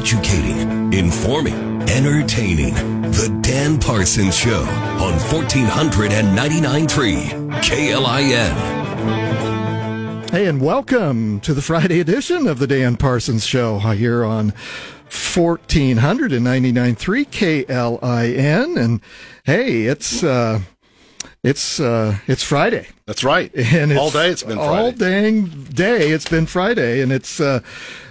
educating, informing, entertaining. The Dan Parsons Show on 1499.3 KLIN. Hey, and welcome to the Friday edition of the Dan Parsons Show here on 1499.3 KLIN. And hey, it's, uh, it's uh, it's Friday. That's right. And all day it's been Friday. All dang day it's been Friday, and it's uh,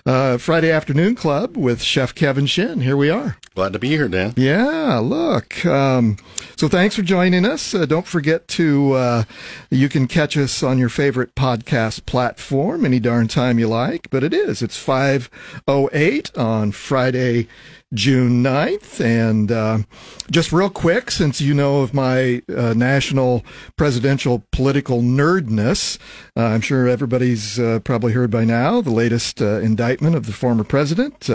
uh, Friday afternoon club with Chef Kevin Shinn. Here we are. Glad to be here, Dan. Yeah, look. Um, so thanks for joining us. Uh, don't forget to uh, you can catch us on your favorite podcast platform any darn time you like. But it is it's five oh eight on Friday June 9th. And uh, just real quick, since you know of my uh, national presidential political nerdness, uh, I'm sure everybody's uh, probably heard by now the latest uh, indictment of the former president.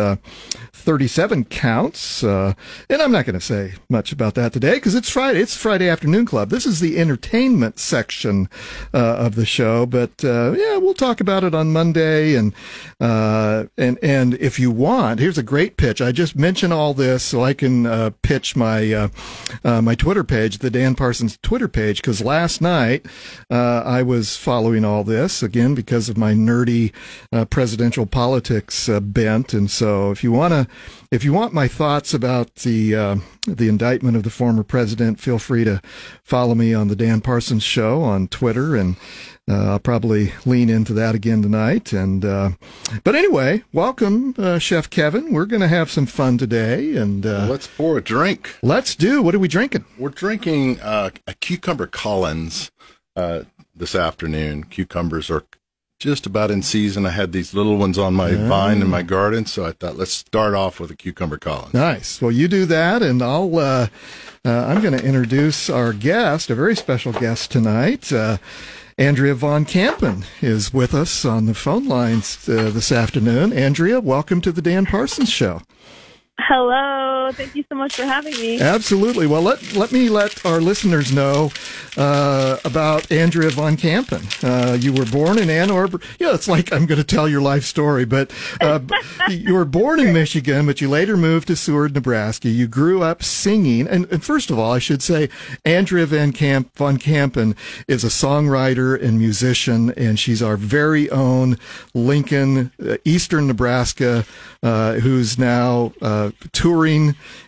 Uh, 37 counts. and I'm not going to say much about that today because it's Friday. It's Friday Afternoon Club. This is the entertainment section of the show. But yeah, we'll talk about it on Monday. And, and, and if you want, here's a great pitch. I just mention all this so I can uh, pitch my uh, uh, my Twitter page, the Dan Parsons Twitter page, because last night uh, I was following all this again because of my nerdy uh, presidential politics uh, bent, and so if you want to, if you want my thoughts about the the indictment of the former president, feel free to follow me on the Dan Parsons Show on Twitter and. Uh, I'll probably lean into that again tonight. And uh, but anyway, welcome, uh, Chef Kevin. We're going to have some fun today, and uh, let's pour a drink. Let's do. What are we drinking? We're drinking uh, a cucumber Collins uh, this afternoon. Cucumbers are just about in season. I had these little ones on my vine in my garden, so I thought let's start off with a cucumber Collins. Nice. Well, you do that, and I'll. Uh, uh, I'm going to introduce our guest, a very special guest tonight. Uh, Andrea Von Kampen is with us on the phone lines uh, this afternoon. Andrea, welcome to the Dan Parsons Show. Hello. Thank you so much for having me. Absolutely. Well, let, let me let our listeners know uh, about Andrea Von Kampen. Uh, you were born in Ann Arbor. Yeah, it's like I'm going to tell your life story, but uh, you were born in Michigan, but you later moved to Seward, Nebraska. You grew up singing. And, and first of all, I should say Andrea Van, Camp, Von Kampen is a songwriter and musician, and she's our very own Lincoln, uh, Eastern Nebraska, uh, who's now uh,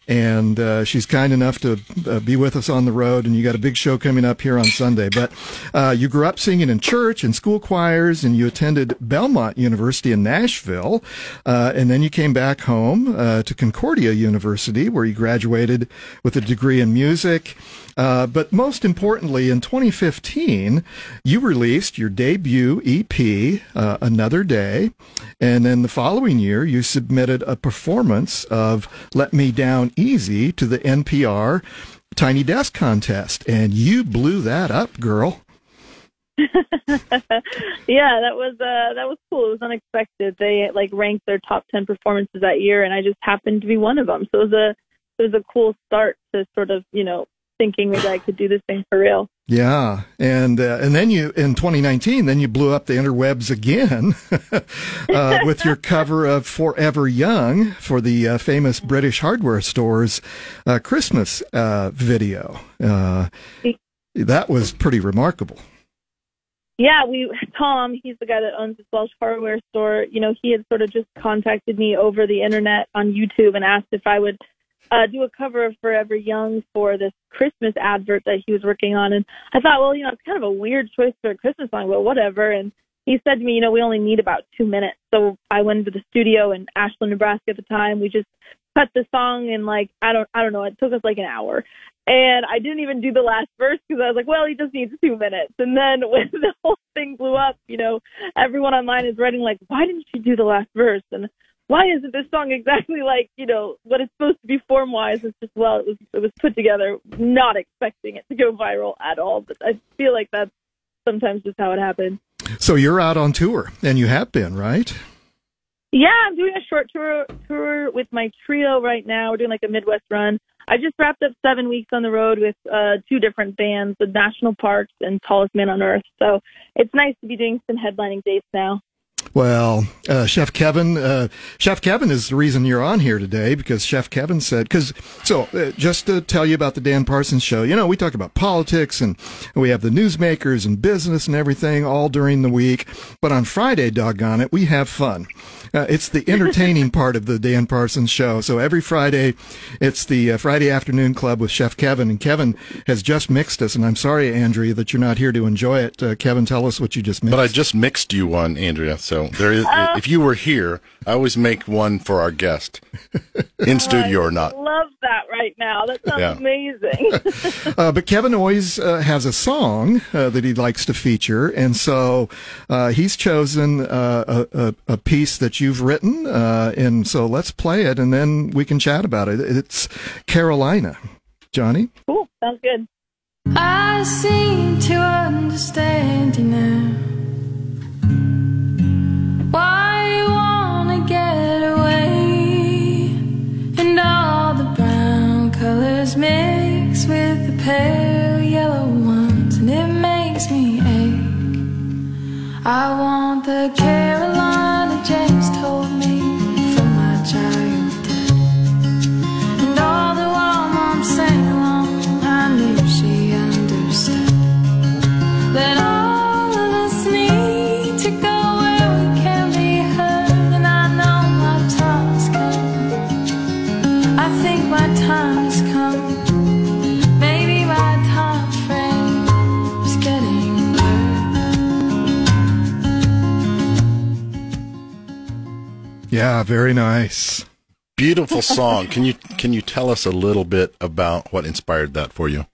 and uh, she's kind enough to uh, be with us on the road. And you got a big show coming up here on Sunday. But uh, you grew up singing in church and school choirs, and you attended Belmont University in Nashville, uh, and then you came back home uh, to Concordia University, where you graduated with a degree in music. Uh, but most importantly, in 2015, you released your debut EP, Another Day. And then the following year, you submitted a performance of Let Me Down Easy to the NPR Tiny Desk Contest. And you blew that up, girl. yeah, that was uh, that was cool. It was unexpected. They like ranked their top ten performances that year, and I just happened to be one of them. So it was a it was a cool start to sort of you know thinking maybe I could do this thing for real. Yeah, and uh, and then you in 2019, then you blew up the interwebs again uh, with your cover of "Forever Young" for the uh, famous British hardware store's uh, Christmas uh, video. Uh, that was pretty remarkable. Yeah, we Tom, he's the guy that owns this Welsh hardware store. You know, he had sort of just contacted me over the internet on YouTube and asked if I would uh, do a cover of Forever Young for this Christmas advert that he was working on. And I thought, well, you know, it's kind of a weird choice for a Christmas song, but whatever. And he said to me, you know, we only need about two minutes. So I went to the studio in Ashland, Nebraska at the time. We just cut the song and like, I don't, I don't know, it took us like an hour. And I didn't even do the last verse because I was like, well, he just needs two minutes. And then when the whole thing blew up, you know, everyone online is writing like, why didn't you do the last verse? And why isn't this song exactly like you know what it's supposed to be form wise? It's just well, it was it was put together, not expecting it to go viral at all. But I feel like that's sometimes just how it happens. So you're out on tour, and you have been, right? Yeah, I'm doing a short tour tour with my trio right now. We're doing like a Midwest run. I just wrapped up seven weeks on the road with uh, two different bands, the National Parks and Tallest Man on Earth. So it's nice to be doing some headlining dates now. Well, uh, Chef Kevin, uh, Chef Kevin is the reason you're on here today because Chef Kevin said, because, so uh, just to tell you about the Dan Parsons show, you know, we talk about politics and we have the newsmakers and business and everything all during the week. But on Friday, doggone it, we have fun. Uh, it's the entertaining part of the Dan Parsons show. So every Friday, it's the uh, Friday afternoon club with Chef Kevin. And Kevin has just mixed us. And I'm sorry, Andrea, that you're not here to enjoy it. Uh, Kevin, tell us what you just mixed. But I just mixed you one, Andrea. So there is, if you were here, I always make one for our guest in studio or not. I love that right now. That sounds Yeah. amazing. Uh, but Kevin always uh, has a song uh, that he likes to feature, and so uh, he's chosen uh, a, a, a piece that you've written, uh, and so let's play it, and then we can chat about it. It's Carolina, Johnny. cool. Sounds good. I seem to understand you now. I want to get away and all the brown colors makes with the pale yellow ones and it makes me ache I want the Carolina James told me from my childhood. Very nice. Beautiful song. Can you can you tell us a little bit about what inspired that for you?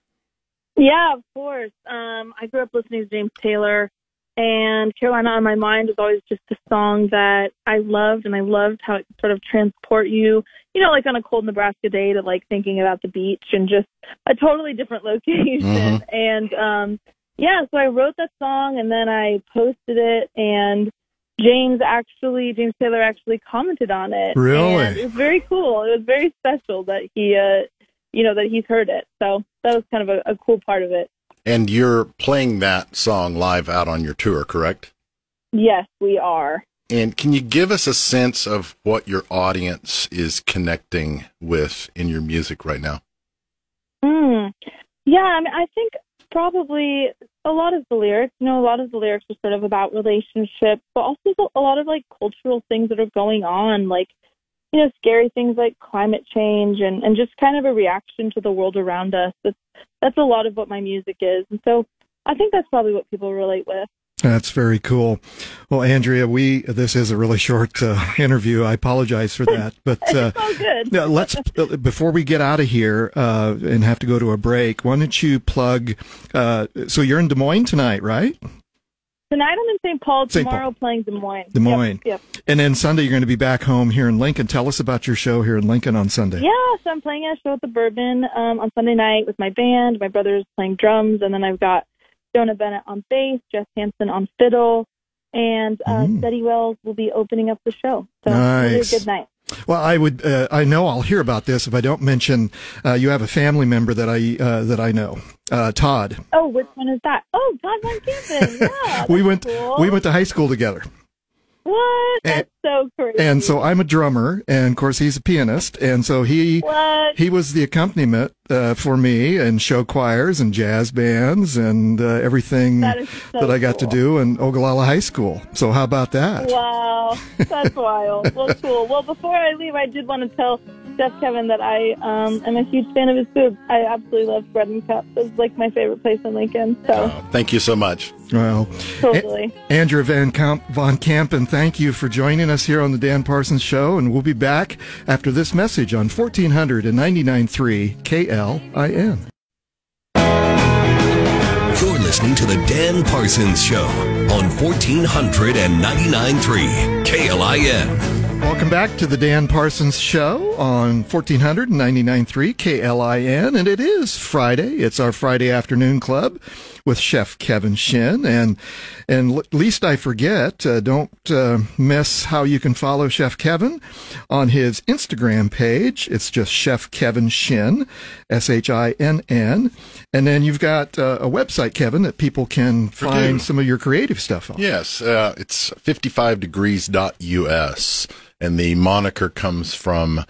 Yeah, of course. Um, I grew up listening to James Taylor, and Carolina on My Mind was always just a song that I loved, and I loved how it sort of transport you, you know, like on a cold Nebraska day to like thinking about the beach and just a totally different location. Mhm. And um, yeah, so I wrote that song, and then I posted it, and James actually, James Taylor actually commented on it. Really? And it was very cool. It was very special that he, uh, you know, that he's heard it. So that was kind of a, a cool part of it. And you're playing that song live out on your tour, correct? Yes, we are. And can you give us a sense of what your audience is connecting with in your music right now? Hmm. Yeah, I mean, I think probably a lot of the lyrics, you know, a lot of the lyrics are sort of about relationships, but also a lot of like cultural things that are going on, like, you know, scary things like climate change and, and just kind of a reaction to the world around us. That's, that's a lot of what my music is. And so I think that's probably what people relate with. That's very cool. Well, Andrea, we this is a really short uh, interview. I apologize for that, but uh, all good. Let's before we get out of here uh, and have to go to a break. Why don't you plug? Uh, so you're in Des Moines tonight, right? Tonight I'm in St. Paul, St. Paul. tomorrow playing Des Moines. Des Moines. Yep, yep. And then Sunday you're going to be back home here in Lincoln. Tell us about your show here in Lincoln on Sunday. Yeah, so I'm playing a show at the Bourbon um, on Sunday night with my band. My brother's playing drums, and then I've got Jonah Bennett on bass, Jess Hansen on fiddle, and uh, Mm. Steady Wells will be opening up the show. So it'll be a Nice. good night. Well, I would. Uh, I know I'll hear about this if I don't mention. Uh, you have a family member that I uh, that I know, uh, Todd. Oh, which one is that? Oh, Todd Von Kampen. Yeah, we went. cool. We went to high school together. What? And- That's so crazy. And so I'm a drummer, and of course he's a pianist, and so he what? he was the accompaniment uh, for me in show choirs and jazz bands and uh, everything That so that I got to do in Ogallala High School. So how about that? Wow, that's wild. Well, cool. Well, before I leave, I did want to tell Chef Kevin that I um, am a huge fan of his food. I absolutely love Bread and Cup. It's like my favorite place in Lincoln. So Uh, thank you so much. Well, totally. Andrew Van Kamp, Von Kampen, thank you for joining us here on the Dan Parsons Show, and we'll be back after this message on 1499.3 KLIN. You're listening to the Dan Parsons Show on 1499.3 KLIN. Welcome back to the Dan Parsons Show on 1499.3 KLIN, and it is Friday. It's our Friday afternoon club with Chef Kevin Shinn. And, and least I forget, uh, don't uh, miss how you can follow Chef Kevin on his Instagram page. It's just Chef Kevin Shinn, S H I N N. And then you've got uh, a website, Kevin, that people can find some of your creative stuff on. Yes, uh, it's 55degrees.us, and the moniker comes from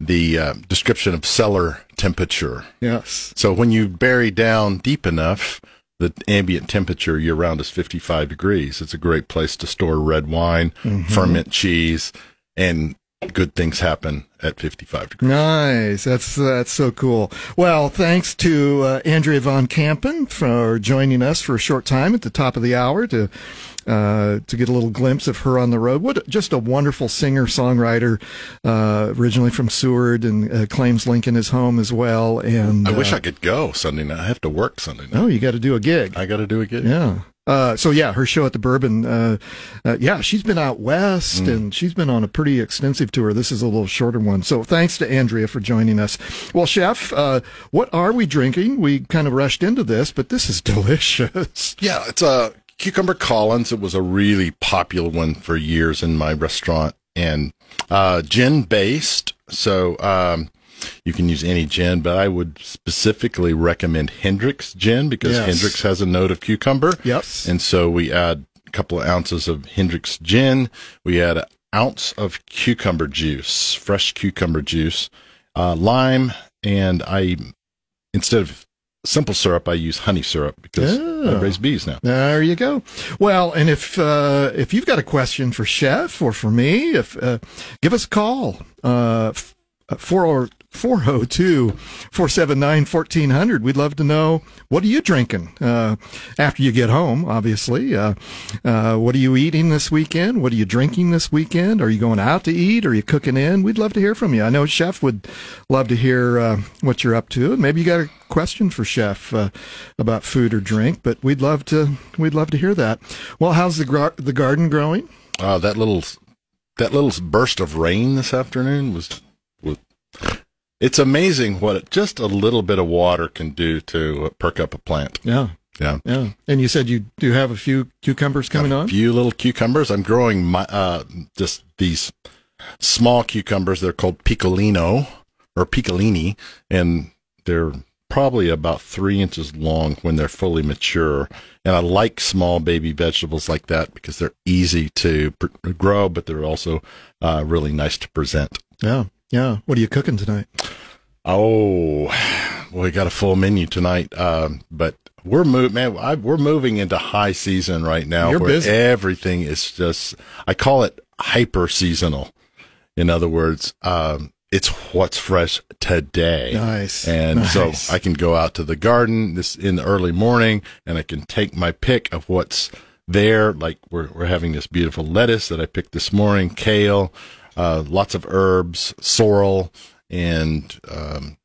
the uh, description of cellar temperature. Yes. So when you bury down deep enough, the ambient temperature year round is 55 degrees. It's a great place to store red wine, ferment cheese, and good things happen at 55 degrees. Nice. That's that's so cool. Well, thanks to uh, Andrea Von Kampen for joining us for a short time at the top of the hour to uh, to get a little glimpse of her on the road. What just a wonderful singer songwriter, uh, originally from Seward and uh, claims Lincoln as home as well. And I wish uh, I could go Sunday night. I have to work Sunday night. Oh, you got to do a gig. I got to do a gig. Yeah. Uh, so yeah, her show at the Bourbon. Uh, uh, yeah, she's been out west and she's been on a pretty extensive tour. This is a little shorter one. So thanks to Andrea for joining us. Well, chef, uh, what are we drinking? We kind of rushed into this, but this is delicious. Yeah, it's a cucumber Collins. It was a really popular one for years in my restaurant and uh, gin based. So um, you can use any gin, but I would specifically recommend Hendrick's gin because Yes. Hendrick's has a note of cucumber. Yes. And so we add a couple of ounces of Hendrick's gin. We add an ounce of cucumber juice, fresh cucumber juice, uh, lime, and I instead of simple syrup, I use honey syrup because Oh. I raise bees now. There you go. Well, and if uh, if you've got a question for Chef or for me, if uh, give us a call. Uh, f- uh, 40 402 479 1400. We'd love to know what are you drinking uh, after you get home, obviously. Uh, uh, what are you eating this weekend? What are you drinking this weekend? Are you going out to eat? Are you cooking in? We'd love to hear from you. I know Chef would love to hear uh, what you're up to. Maybe you got a question for Chef uh, about food or drink, but we'd love to we'd love to hear that. Well, how's the gar- the garden growing? Uh, that little that little burst of rain this afternoon was. It's amazing what just a little bit of water can do to perk up a plant. Yeah. Yeah. Yeah. And you said you do have a few cucumbers coming on? a few little cucumbers. I'm growing my uh, just these small cucumbers. They're called piccolino or piccolini, and they're probably about three inches long when they're fully mature. And I like small baby vegetables like that because they're easy to pr- grow, but they're also uh, really nice to present. Yeah. Yeah. What are you cooking tonight? Oh, well, we got a full menu tonight, um, but we're move, man. I, we're moving into high season right now, You're where busy. everything is just. I call it hyper seasonal. In other words, um, it's what's fresh today. Nice. And Nice. so I can go out to the garden this in the early morning, and I can take my pick of what's there. Like we're we're having this beautiful lettuce that I picked this morning, kale, uh, lots of herbs, sorrel, and um,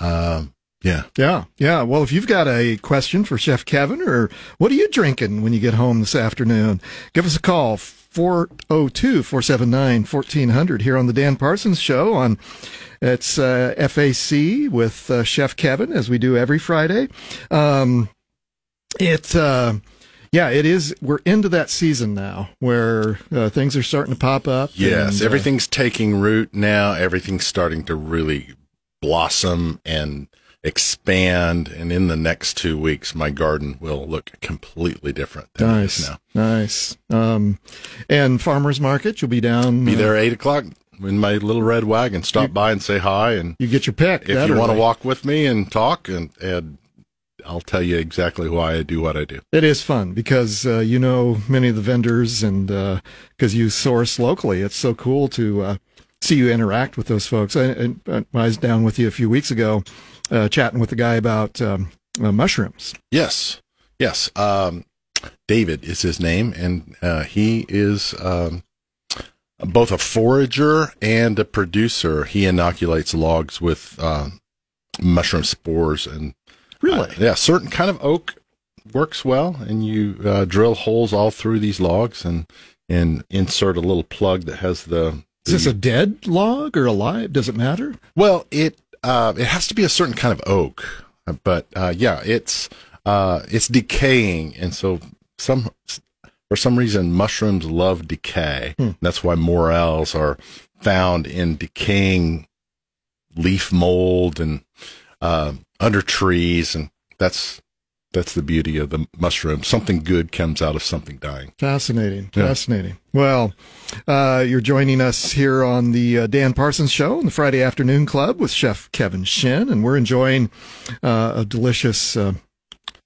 uh, yeah. Yeah, yeah. Well, if you've got a question for Chef Kevin or what are you drinking when you get home this afternoon, give us a call 402 479 1400 here on the Dan Parsons Show on it's uh, FAC with uh, Chef Kevin as we do every Friday. Um, it, uh, yeah, it is. We're into that season now where uh, things are starting to pop up. Yes, and, uh, everything's taking root now. Everything's starting to really blossom and expand. And in the next two weeks, my garden will look completely different than it is nice, now. nice. Um, and farmers market, you'll be down. Be uh, there at eight o'clock in my little red wagon. Stop by and say hi. And You get your pick. if you want to walk with me and talk, and, and I'll tell you exactly why I do what I do. It is fun because uh, you know many of the vendors and because you source locally. It's so cool to uh, see you interact with those folks. I, I, I was down with you a few weeks ago uh, chatting with the guy about um, uh, mushrooms. Yes, yes. Um, David is his name, and uh, he is um, both a forager and a producer. He inoculates logs with uh, mushroom spores, and Really? uh, yeah, certain kind of oak works well. And you uh, drill holes all through these logs, and and insert a little plug that has the. Is this a dead log or alive? Does it matter? well, it uh, it has to be a certain kind of oak, but uh, yeah, it's uh, it's decaying, and so some for some reason mushrooms love decay. That's why morels are found in decaying leaf mold and uh, under trees, and that's that's the beauty of the mushroom. Something good comes out of something dying. Fascinating. Yeah. Fascinating. Well, uh, you're joining us here on the uh, Dan Parsons Show in the Friday Afternoon Club with Chef Kevin Shinn, and we're enjoying uh, a delicious, uh,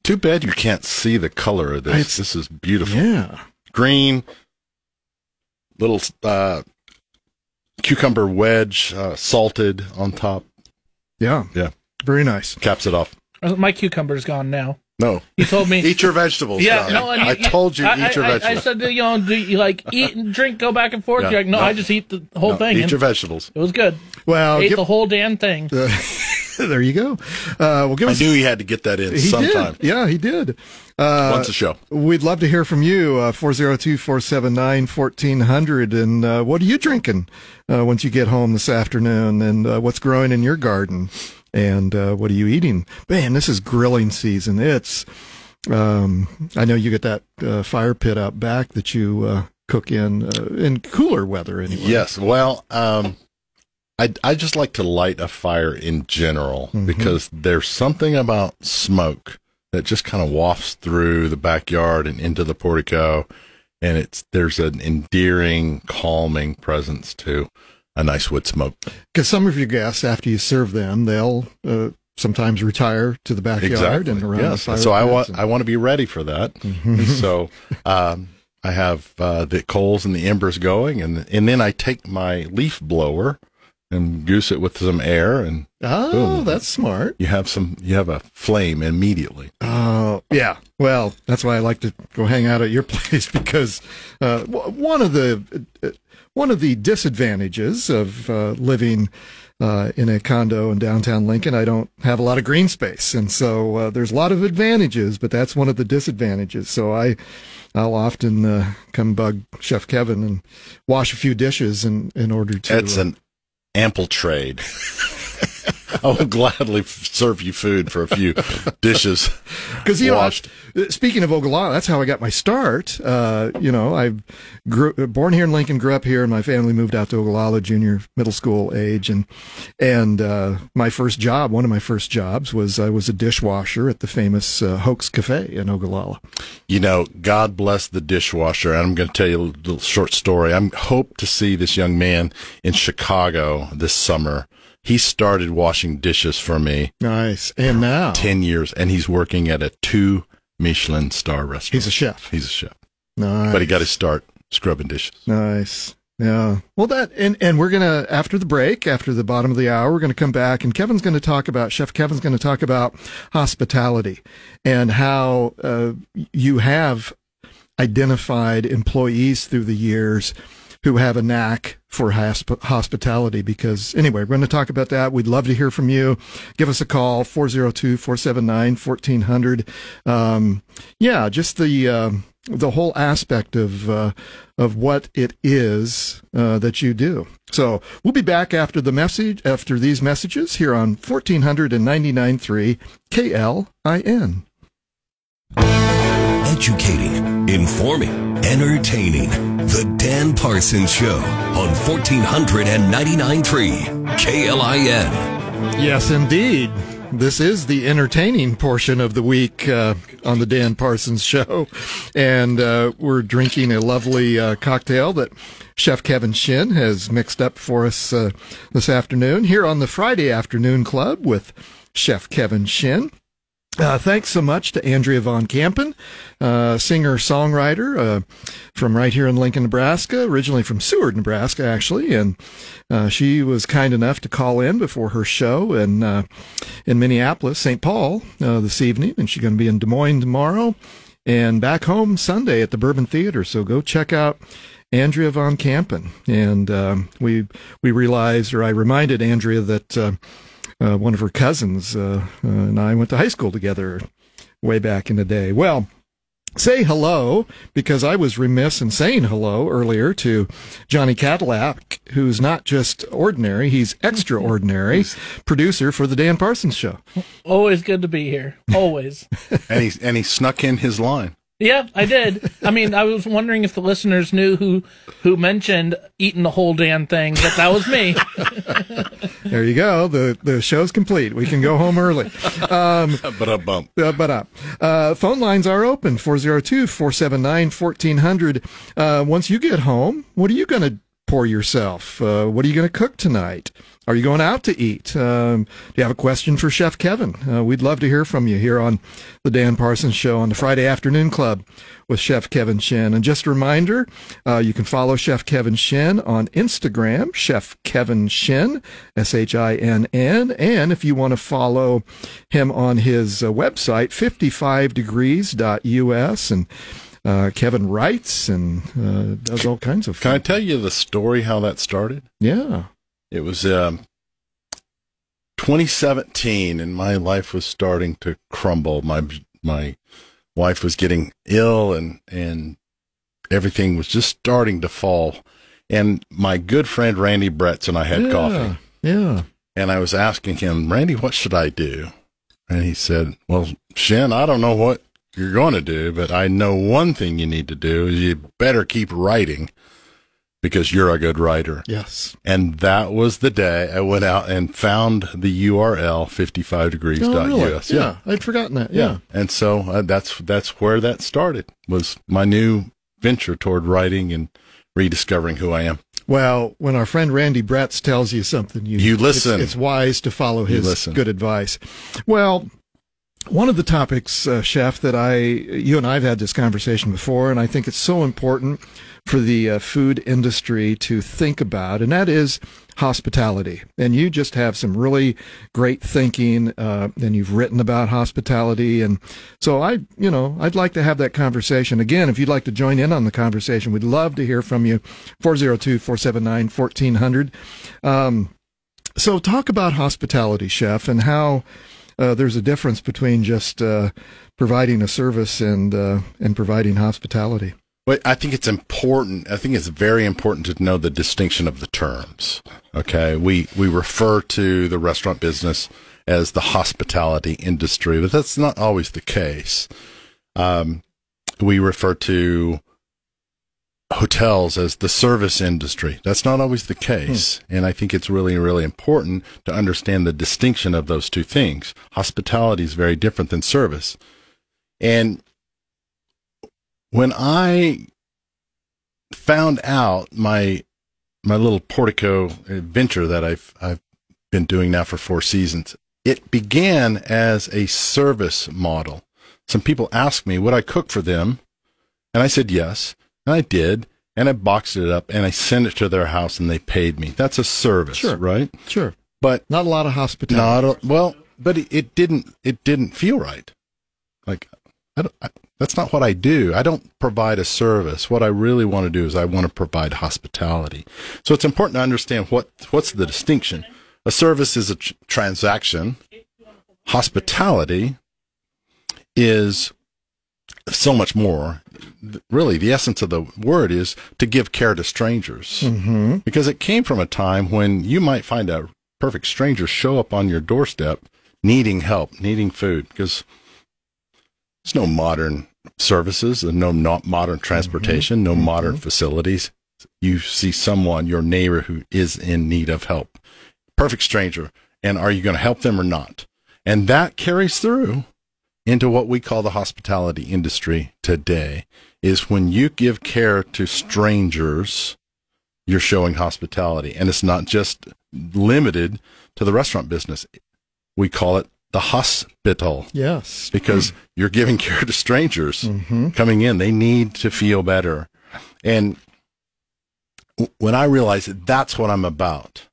Too bad you can't see the color of this. This is beautiful. yeah, Green, little uh, cucumber wedge, uh, salted on top. yeah, Yeah, very nice. caps it off. Uh, My cucumber's gone now. No, You told me. eat your vegetables. yeah, Tom. no, and I told you I, eat your I, I- vegetables. I said, you know, do you like eat and drink, go back and forth? Yeah, You're like, no, no. I just eat the whole No, thing. eat your vegetables. it was good. Well, Ate give- the whole damn thing. there you go. Uh, well, give I us. knew he had to get that in he sometime. did. Yeah, he did. Uh, Once a show. We'd love to hear from you, uh, 402-479-1400. And uh, what are you drinking uh, once you get home this afternoon? And uh, what's growing in your garden? And uh, what are you eating? Man, this is grilling season. It's, um, I know you get that uh, fire pit out back that you uh, cook in, uh, in cooler weather anyway. Yes. Well, um, I I just like to light a fire in general Mm-hmm. because there's something about smoke that just kind of wafts through the backyard and into the portico, and it's there's an endearing, calming presence to a nice wood smoke. Because some of your guests, after you serve them, they'll uh, sometimes retire to the backyard and around yes. the fire so I want and- I want to be ready for that. Mm-hmm. So um, I have uh, the coals and the embers going, and and then I take my leaf blower and goose it with some air, and Oh, Boom. that's smart. you have some you have a flame immediately. Oh, yeah. Well, that's why I like to go hang out at your place because uh, w- one of the uh, one of the disadvantages of uh, living uh, in a condo in downtown Lincoln, I don't have a lot of green space, and so uh, there's a lot of advantages, but that's one of the disadvantages. So I. I'll often uh, come bug Chef Kevin and wash a few dishes in, in order to. That's uh, an ample trade. I will gladly serve you food for a few dishes Because you washed. know, uh, speaking of Ogallala, that's how I got my start. Uh, you know, I grew born here in Lincoln, grew up here, and my family moved out to Ogallala, junior middle school age, and and uh, my first job, one of my first jobs, was I was a dishwasher at the famous uh, Hoax Cafe in Ogallala. You know, God bless the dishwasher. And I'm going to tell you a little short story. I hope to see this young man in Chicago this summer. He started washing dishes for me Nice, and now 10 years, and he's working at a two Michelin star restaurant. he's a chef. He's a chef. Nice, But he got to start scrubbing dishes. Nice. Yeah. Well, that and and we're gonna after the break, after the bottom of the hour, we're gonna come back and Kevin's gonna talk about Chef Kevin's gonna talk about hospitality and how uh, you have identified employees through the years who have a knack for hosp- hospitality because anyway, we're going to talk about that. We'd love to hear from you. Give us a call 402-479-1400. Um, yeah, just the um, the whole aspect of uh, of what it is uh, that you do. So we'll be back after the message after these messages here on 1499.3 KLIN. Educating, informing, entertaining. The Dan Parsons Show on 1499.3 KLIN. Yes, indeed. This is the entertaining portion of the week uh, on the Dan Parsons Show. And uh, we're drinking a lovely uh, cocktail that Chef Kevin Shinn has mixed up for us uh, this afternoon here on the Friday Afternoon Club with Chef Kevin Shinn. Uh, thanks so much to Andrea Von Kampen, uh, singer songwriter uh, from right here in Lincoln, Nebraska, originally from Seward, Nebraska, actually, and uh, she was kind enough to call in before her show in uh, in Minneapolis, St. Paul, uh, this evening, and she's going to be in Des Moines tomorrow, and back home Sunday at the Bourbon Theater. So go check out Andrea Von Kampen, and um, we we realized, or I reminded Andrea that. Uh, one of her cousins uh, uh, and I went to high school together way back in the day. Well, say hello because I was remiss in saying hello earlier to Johnny Cadillac, who's not just ordinary, he's extraordinary producer for the Dan Parsons Show. Always good to be here. Always. and he and he snuck in his line. Yeah, I did. I mean, I was wondering if the listeners knew who who mentioned eating the whole damn thing, but that was me. There you go. The the show's complete. We can go home early. But a bump. Uh, but up. Uh, phone lines are open 402 479 1400. Uh, once you get home, what are you going to pour yourself? Uh, what are you going to cook tonight? Are you going out to eat? Um, do you have a question for Chef Kevin? Uh, we'd love to hear from you here on the Dan Parsons Show on the Friday Afternoon Club with Chef Kevin Shinn. And just a reminder, uh, you can follow Chef Kevin Shinn on Instagram, Chef Kevin Shinn, S H I N N. And if you want to follow him on his uh, website, 55degrees.us. And uh, Kevin writes and uh, does all kinds of Can I tell you the story how that started? Yeah. It was um, 2017, and my life was starting to crumble. My my wife was getting ill, and and everything was just starting to fall. And my good friend Randy Bretz and I had yeah. coffee, Yeah. and I was asking him, Randy, what should I do? And he said, Well, Shen, I don't know what you're going to do, but I know one thing you need to do is you better keep writing because you're a good writer. Yes. And that was the day I went out and found the URL 55degrees.us. Oh, really? Yeah. I'd forgotten that. Yeah. And so uh, that's that's where that started. Was my new venture toward writing and rediscovering who I am. Well, when our friend Randy Bretz tells you something, you, You listen. It's, wise to follow his good advice. Well, one of the topics, uh, Chef, that I, you and I have had this conversation before, and I think it's so important for the uh, food industry to think about, and that is hospitality. And you just have some really great thinking, uh, and you've written about hospitality. And so I, you know, I'd like to have that conversation. Again, if you'd like to join in on the conversation, we'd love to hear from you. 402 479 1400. Um, so talk about hospitality, chef, and how uh, there's a difference between just uh, providing a service and uh, and providing hospitality. But I think it's important. I think it's very important to know the distinction of the terms. Okay, we we refer to the restaurant business as the hospitality industry, but that's not always the case. Um, we refer to hotels as the service industry. That's not always the case, hmm. and I think it's really really important to understand the distinction of those two things. Hospitality is very different than service, and when I found out my my little portico adventure that I've I've been doing now for four seasons, it began as a service model. Some people asked me would I cook for them, and I said yes, and I did, and I boxed it up and I sent it to their house and they paid me. That's a service, Sure. right? Sure, But not a lot of hospitality. not a, well, but it, it didn't it didn't feel right. Like I don't, I, that's not what I do. I don't provide a service. What I really want to do is I want to provide hospitality. So it's important to understand what what's the distinction. A service is a tr- transaction. Hospitality is so much more. Really, the essence of the word is to give care to strangers Mm-hmm. because it came from a time when you might find a perfect stranger show up on your doorstep needing help, needing food, because there's no modern services and no not modern transportation, no modern facilities. You see someone, your neighbor, who is in need of help. Perfect stranger. And are you going to help them or not? And that carries through into what we call the hospitality industry today is when you give care to strangers, you're showing hospitality. And it's not just limited to the restaurant business. We call it the hospital Yes. because you're giving care to strangers Mm-hmm. coming in. They need to feel better. And when I realized that that's what I'm about,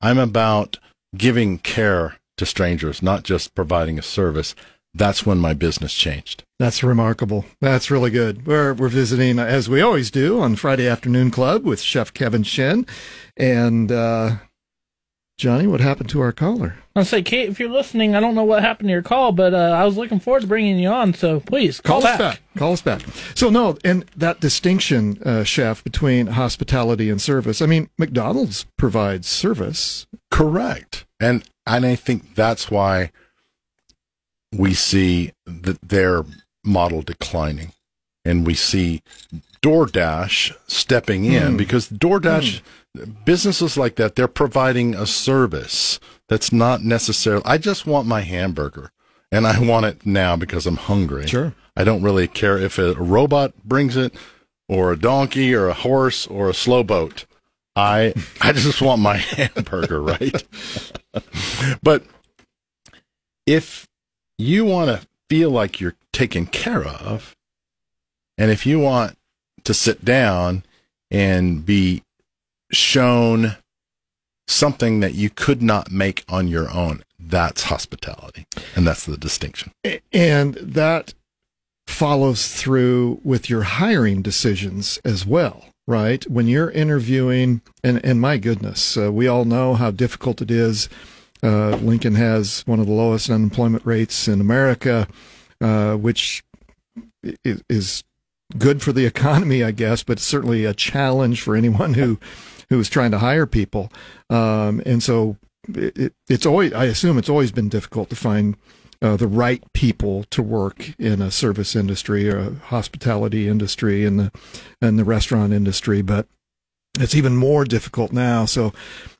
I'm about giving care to strangers, not just providing a service. That's when my business changed. That's remarkable. That's really good. We're we're visiting as we always do on Friday Afternoon Club with Chef Kevin Shinn, and uh, Johnny, what happened to our caller? I'll say, Kate, if you're listening, I don't know what happened to your call, but uh, I was looking forward to bringing you on. So please call, us back. Call us back. So no, and that distinction, uh, chef, between hospitality and service. I mean, McDonald's provides service. Correct. And and I think that's why we see that their model declining. And we see DoorDash stepping in hmm. because DoorDash hmm. businesses like that, they're providing a service that's not necessarily I just want my hamburger and I want it now because I'm hungry. Sure. I don't really care if a robot brings it or a donkey or a horse or a slow boat. I I just want my hamburger, right? but if you want to feel like you're taken care of, and if you want to sit down and be shown something that you could not make on your own, that's hospitality. And that's the distinction. And that follows through with your hiring decisions as well, right? When you're interviewing, and, and my goodness, uh, we all know how difficult it is. Uh, Lincoln has one of the lowest unemployment rates in America, uh, which is, is good for the economy, I guess, but certainly a challenge for anyone who who is trying to hire people. Um, and so it, it, it's always, I assume, it's always been difficult to find uh, the right people to work in a service industry or a hospitality industry and the and the restaurant industry, but it's even more difficult now. So,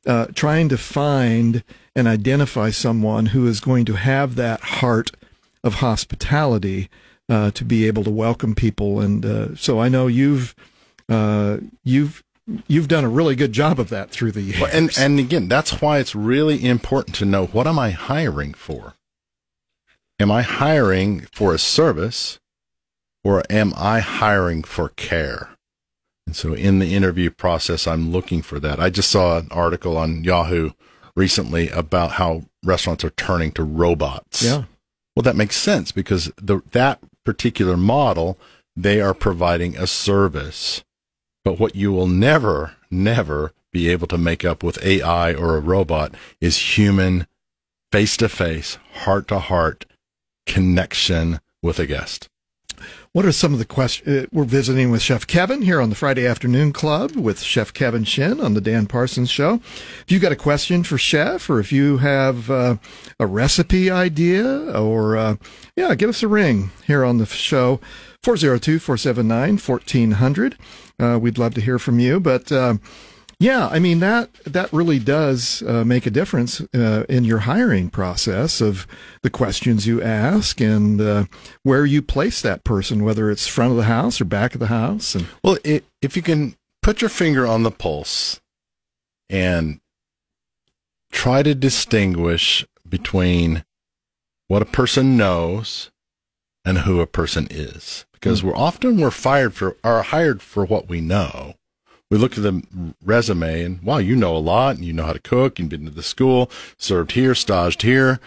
uh, trying to find and identify someone who is going to have that heart of hospitality uh, to be able to welcome people, and uh, so I know you've uh, you've you've done a really good job of that through the years. Well, and and again, that's why it's really important to know what am I hiring for? Am I hiring for a service or am I hiring for care? And so in the interview process, I'm looking for that. I just saw an article on Yahoo recently about how restaurants are turning to robots. yeah, Well, that makes sense because the, that particular model, they are providing a service. But what you will never, never be able to make up with AI or a robot is human, face to face, heart to heart connection with a guest. What are some of the questions? Uh, we're visiting with Chef Kevin here on the Friday Afternoon Club with Chef Kevin Shinn on the Dan Parsons Show. If you've got a question for Chef, or if you have uh, a recipe idea, or uh, yeah, give us a ring here on the show 402 479 1400. Uh, We'd love to hear from you. But uh, yeah, I mean that that really does uh, make a difference uh, in your hiring process of the questions you ask and uh, where you place that person, whether it's front of the house or back of the house. And Well, i if you can put your finger on the pulse and try to distinguish between what a person knows and who a person is, because we're often we're fired for are hired for what we know. We look at the resume and wow, you know a lot, and you know how to cook, you've been to the school, served here, staged here,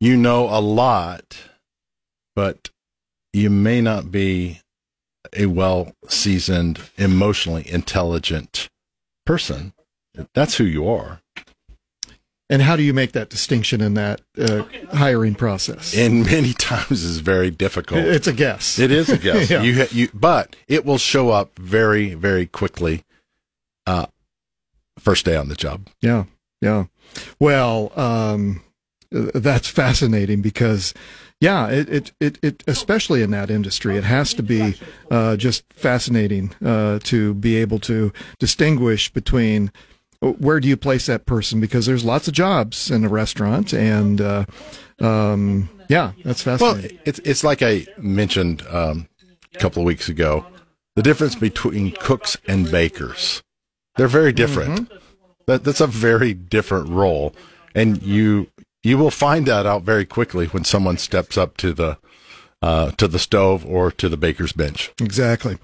you know a lot, but you may not be a well seasoned, emotionally intelligent person. That's who you are. and how do you make that distinction in that uh, hiring process? And many times is very difficult. it's a guess. It is a guess. Yeah. You, you, but it will show up very, very quickly. Uh, first day on the job. Yeah, yeah. Well, um, that's fascinating because, yeah, it, it, it, it, especially in that industry, it has to be uh, just fascinating uh, to be able to distinguish between uh, where do you place that person because there's lots of jobs in a restaurant and, uh, um, yeah, that's Well, fascinating. it's it's like I mentioned um, a couple of weeks ago. The difference between cooks and bakers, they're very different. That that's a very different role, and you you will find that out very quickly when someone steps up to the uh, to the stove or to the baker's bench. Exactly.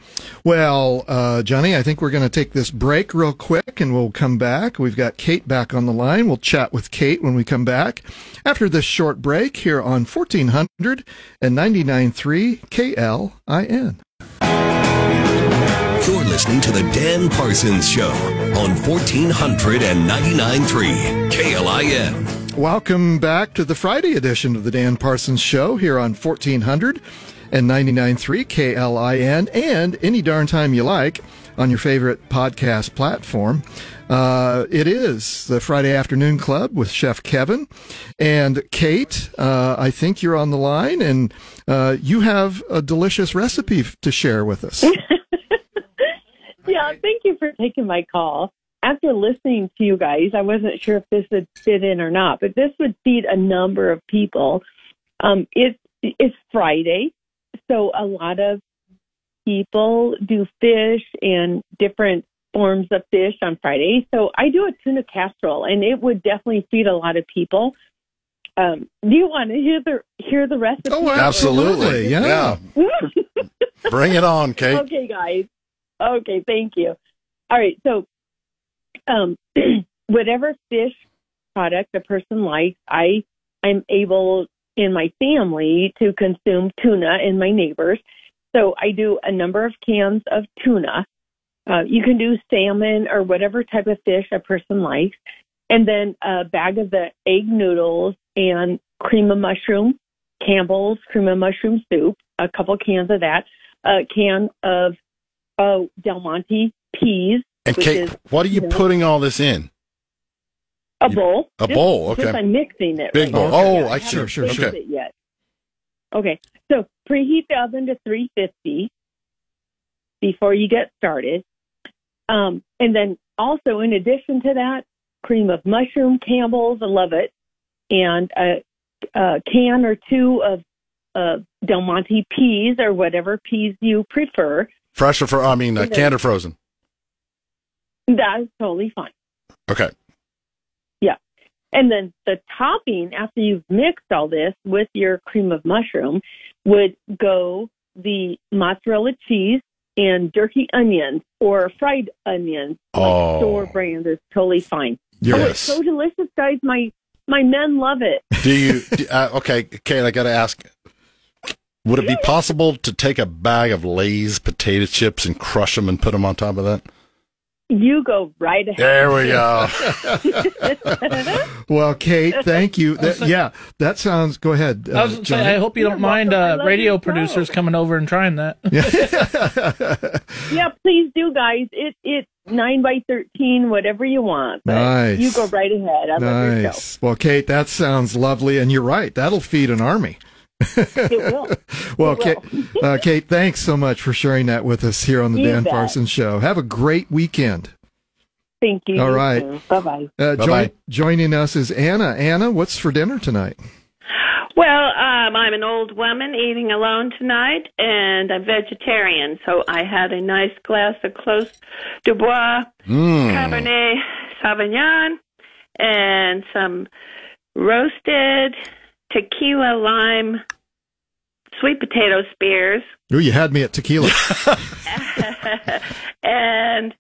Well, uh, Johnny, I think we're going to take this break real quick and we'll come back. We've got Kate back on the line. We'll chat with Kate when we come back after this short break here on 1400 and 99.3 KLIN. You're listening to The Dan Parsons Show on 1499.3 KLIN. Welcome back to the Friday edition of the Dan Parsons Show here on 1400 and 99.3 KLIN and any darn time you like on your favorite podcast platform. Uh, it is the Friday Afternoon Club with Chef Kevin and Kate. Uh, I think you're on the line and uh, you have a delicious recipe to share with us. Yeah, thank you for taking my call. After listening to you guys, I wasn't sure if this would fit in or not, but this would feed a number of people. Um, it's it's Friday, so a lot of people do fish and different forms of fish on Friday. So I do a tuna casserole, and it would definitely feed a lot of people. Um, do you want to hear the hear the recipe? Oh, Absolutely. Yeah. Bring it on, Kate. Okay, guys. Okay, thank you. All right, so um, whatever fish product a person likes, I I'm able in my family to consume tuna and my neighbors. So I do a number of cans of tuna. Uh, you can do salmon or whatever type of fish a person likes, and then a bag of the egg noodles and cream of mushroom, Campbell's cream of mushroom soup, a couple cans of that, a can of oh Del Monte peas, And which Kate, is what are you you know, putting all this in? a bowl. a Just- bowl, okay. I'm mixing it. Big right bowl. now. Oh, Yeah, I haven't. Sure, sure, sure. It yet. Okay, so preheat the oven to 350 before you get started, um, and then also in addition to that, cream of mushroom, Campbell's, I love it, and a, a can or two of uh, Del Monte peas or whatever peas you prefer. Fresh or fro- I mean, uh, canned or frozen? That is totally fine. Okay. Yeah. And then the topping, after you've mixed all this with your cream of mushroom, would go the mozzarella cheese and jerky onions or fried onions. Oh. Like store brand is totally fine. You're Oh, it's so delicious, guys. My my men love it. Do you? do- uh, okay, Kate. I got to ask. Would it be possible to take a bag of Lay's potato chips and crush them and put them on top of that? You go right ahead. There we go. Well, Kate, thank you. That, yeah, that sounds. Go ahead. I was uh, going to say, I hope you don't You're mind uh, radio your show. producers coming over and trying that. Yeah, please do, guys. It it's nine by thirteen, whatever you want. But Nice. You go right ahead. I love. Nice. Well, Kate, that sounds lovely, and you're right. That'll feed an army. It will. Well, It Kate, uh, Kate, thanks so much for sharing that with us here on the You Dan bet. Parsons Show. Have a great weekend. Thank you. All right. Bye bye. Uh, Bye-bye. join, joining us is Anna. Anna, what's for dinner tonight? Well, um, I'm an old woman eating alone tonight, and I'm vegetarian, so I had a nice glass of Clos du Bois Mm. Cabernet Sauvignon and some roasted tequila lime sweet potato spears Ooh, you had me at tequila. and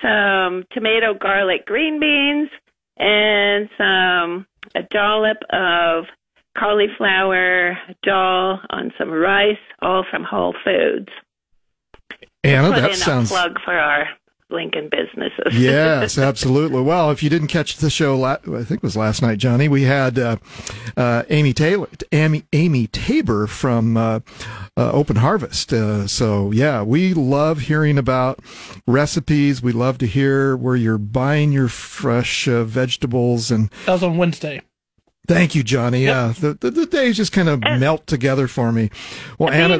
some tomato garlic green beans and some a dollop of cauliflower dal on some rice, all from Whole Foods. Anna, Put that in sounds. a plug for our Lincoln businesses. yes, absolutely. Well, if you didn't catch the show, la- I think it was last night, Johnny. We had uh, uh, Amy Taylor, Amy, Amy Tabor from uh, uh, Open Harvest. Uh, so yeah, we love hearing about recipes. We love to hear where you're buying your fresh uh, vegetables. And That was on Wednesday. thank you, Johnny. Yeah, the, the the days just kind of melt together for me. Well, Being Anna.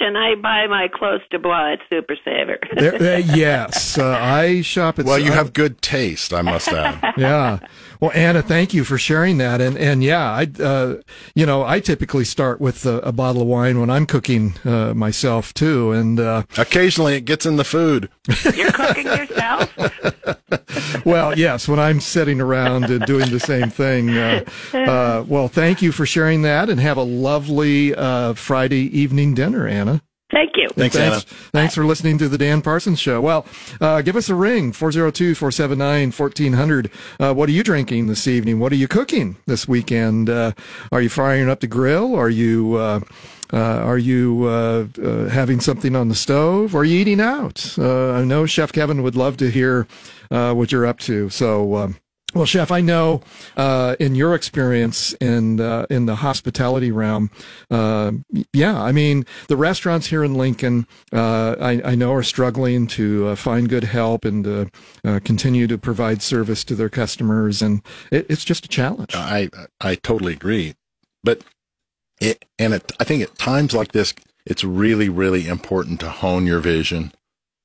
On a pension, I buy my Clos du Bois at Super Saver. there- uh, yes, uh, I shop at. Well, you I- have good taste, I must add. yeah. Well, Anna, thank you for sharing that. And and yeah, I uh, you know I typically start with a, a bottle of wine when I'm cooking uh, myself too. And uh, Occasionally, it gets in the food. You're cooking yourself? well, yes, when I'm sitting around and doing the same thing. Uh, uh, well, thank you for sharing that, and have a lovely uh, Friday evening dinner, Anna. Thank you. Thanks, thanks, thanks for listening to the Dan Parsons Show. Well, uh, give us a ring, 402-479-1400. Uh, what are you drinking this evening? What are you cooking this weekend? Uh, are you firing up the grill? Are you, uh, uh, are you uh, uh, having something on the stove? Or are you eating out? Uh, I know Chef Kevin would love to hear uh, what you're up to. So, um, well, Chef, I know uh, in your experience in uh, in the hospitality realm, uh, yeah, I mean the restaurants here in Lincoln, uh, I, I know are struggling to uh, find good help and to uh, continue to provide service to their customers, and it, it's just a challenge. I I totally agree, but it and it, I think at times like this, it's really really important to hone your vision,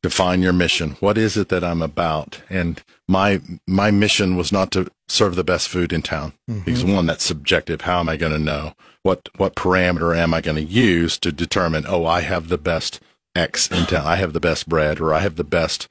define your mission. What is it that I'm about? And my my mission was not to serve the best food in town because one that's subjective. How am I going to know what what parameter am I going to use to determine? Oh, I have the best X in town. I have the best bread, or I have the best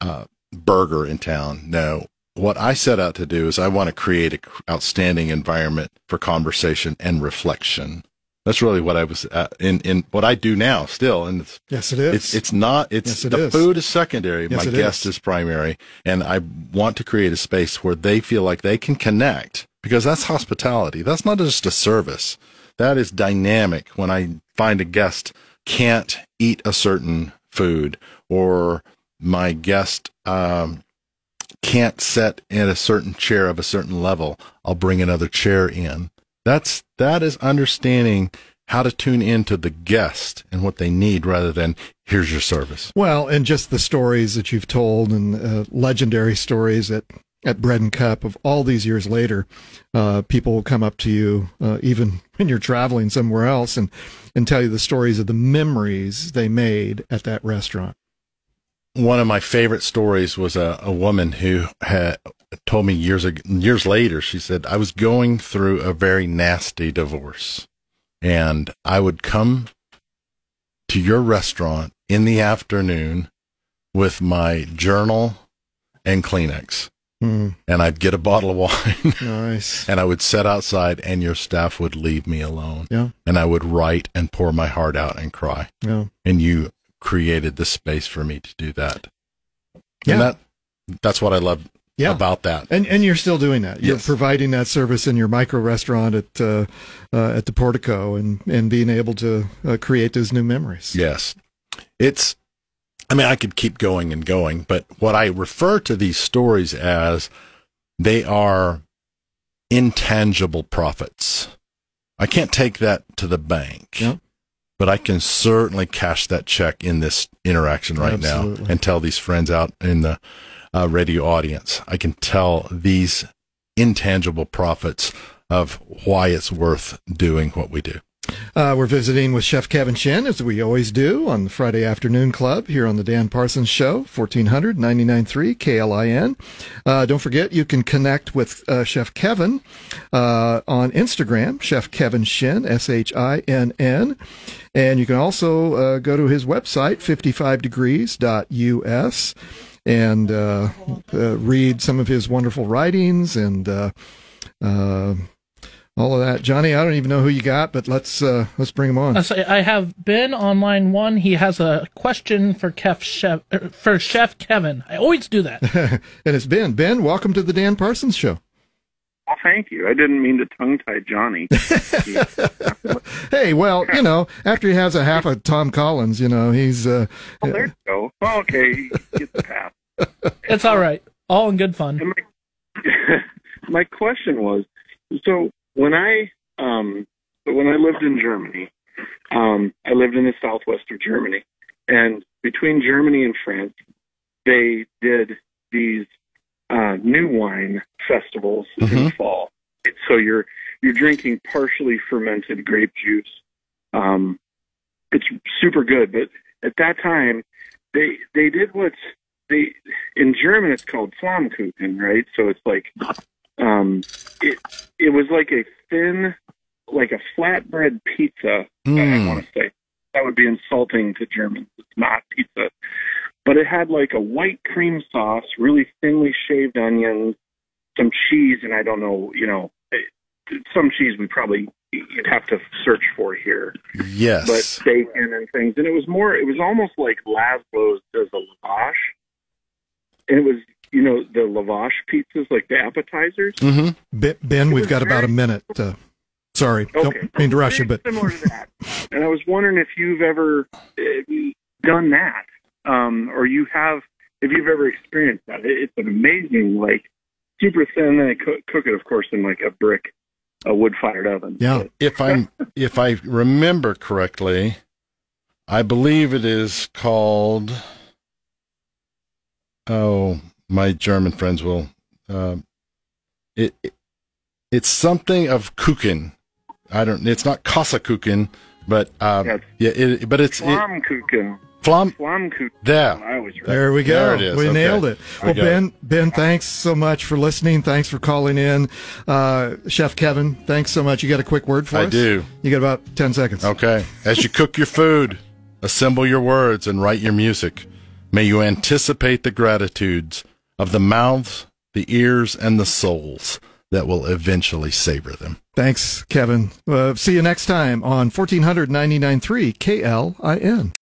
uh, burger in town. No, what I set out to do is I want to create an outstanding environment for conversation and reflection. That's really what I was uh, in in what I do now still, and it's Yes, it is. it's it's not it's Yes, it the is. food is secondary. Yes, My guest is. is primary, and I want to create a space where they feel like they can connect because that's hospitality. That's not just a service. That is dynamic. When I find a guest can't eat a certain food, or my guest um, can't sit in a certain chair of a certain level, I'll bring another chair in. That's that is understanding how to tune into the guest and what they need rather than here's your service. Well, and just the stories that you've told and uh, legendary stories at, at Bread and Cup of all these years later, uh, people will come up to you, uh, even when you're traveling somewhere else and, and tell you the stories of the memories they made at that restaurant. One of my favorite stories was a, a woman who had told me years years later. She said I was going through a very nasty divorce, and I would come to your restaurant in the afternoon with my journal and Kleenex, Hmm, and I'd get a bottle of wine. nice. and I would sit outside, and your staff would leave me alone. Yeah. And I would write and pour my heart out and cry. Yeah. And you created the space for me to do that. Yeah. And that that's what I love Yeah. about that. And and you're still doing that. You're Yes. providing that service in your micro restaurant at uh, uh, at the Portico and and being able to uh, create those new memories. Yes. It's I mean I could keep going and going, but what I refer to these stories as they are intangible profits. I can't take that to the bank. Yeah. But I can certainly cash that check in this interaction right now and tell these friends out in the uh, radio audience. I can tell these intangible profits of why it's worth doing what we do. Uh, we're visiting with Chef Kevin Shinn, as we always do, on the Friday Afternoon Club here on the Dan Parsons Show, 1400 99.3 KLIN. Uh, don't forget, you can connect with uh, Chef Kevin uh, on Instagram, Chef Kevin Shinn, S H I N N. And you can also uh, go to his website, 55degrees.us, and uh, uh, read some of his wonderful writings and. Uh, uh, all of that, Johnny. I don't even know who you got, but let's uh, let's bring him on. I have Ben on line one. He has a question for Kef Chef er, for Chef Kevin. I always do that. and it's Ben. Ben, welcome to the Dan Parsons Show. Well, thank you. I didn't mean to tongue tie Johnny. Hey, well, you know, after he has a half of Tom Collins, you know, he's uh, Oh, there you go. Well, okay, he gets the pass. It's all right. All in good fun. My, my question was, so when I um when I lived in Germany, um I lived in the southwest of Germany, and between Germany and France, they did these uh, new wine festivals in the fall. So you're you're drinking partially fermented grape juice. Um, it's super good, but at that time, they they did what's they in German it's called Flammkuchen, right? So it's like um, it it was like a thin, like a flatbread pizza. I Mm. want to say that would be insulting to Germans. It's not pizza, but it had like a white cream sauce, really thinly shaved onions, some cheese, and I don't know, you know, it, some cheese we probably you'd have to search for here. Yes. But bacon and things, and it was more. It was almost like Lazlo's does a lavash, and it was you know the lavash pizzas like the appetizers. Mm-hmm. Ben, ben we've was got about a minute. Uh, sorry, Okay, don't mean to rush you, but similar to that. And I was wondering if you've ever uh, done that, um, or you have, if you've ever experienced that. It, it's an amazing, like super thin. And then I cook, cook it, of course, in like a brick, a wood-fired oven. yeah, If I if I remember correctly, I believe it is called. Oh, my German friends will. Uh, it, it it's something of Kuchen. I don't. It's not Kossakuchen, but uh, Yes. yeah. It, but it's it, Flammkuchen. Flam. Flammkuchen. There. I. There we go. There it is. We Okay. nailed it. Well, got Ben, Ben, thanks so much for listening. Thanks for calling in. Uh, Chef Kevin, thanks so much. You got a quick word for I us? I do. You got about 10 seconds. Okay. As you cook your food, assemble your words and write your music. May you anticipate the gratitudes of the mouths, the ears, and the souls that will eventually savor them. Thanks, Kevin. Uh, see you next time on 1499.3 KLIN.